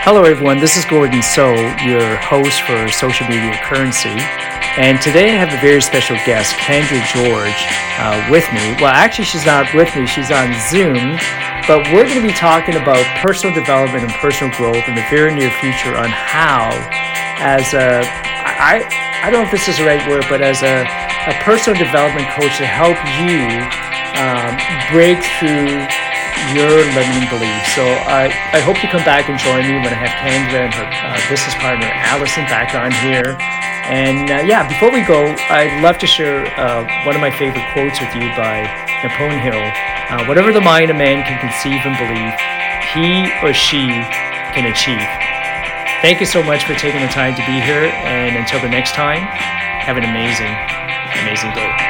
Hello, everyone. This is Gordon So, your host for Social Media Currency. And today I have a very special guest, Kendra George, uh, with me. Well, actually, she's not with me, she's on Zoom. But we're going to be talking about personal development and personal growth in the very near future on how, as a, I, I don't know if this is the right word, but as a, a personal development coach to help you um, break through your limiting beliefs. So I, I hope you come back and join me when I have Kendra and her uh, business partner Allison back on here. And uh, yeah, before we go, I'd love to share uh, one of my favorite quotes with you by Napoleon Hill. Uh, whatever the mind of man can conceive and believe, he or she can achieve. Thank you so much for taking the time to be here. And until the next time, have an amazing, amazing day.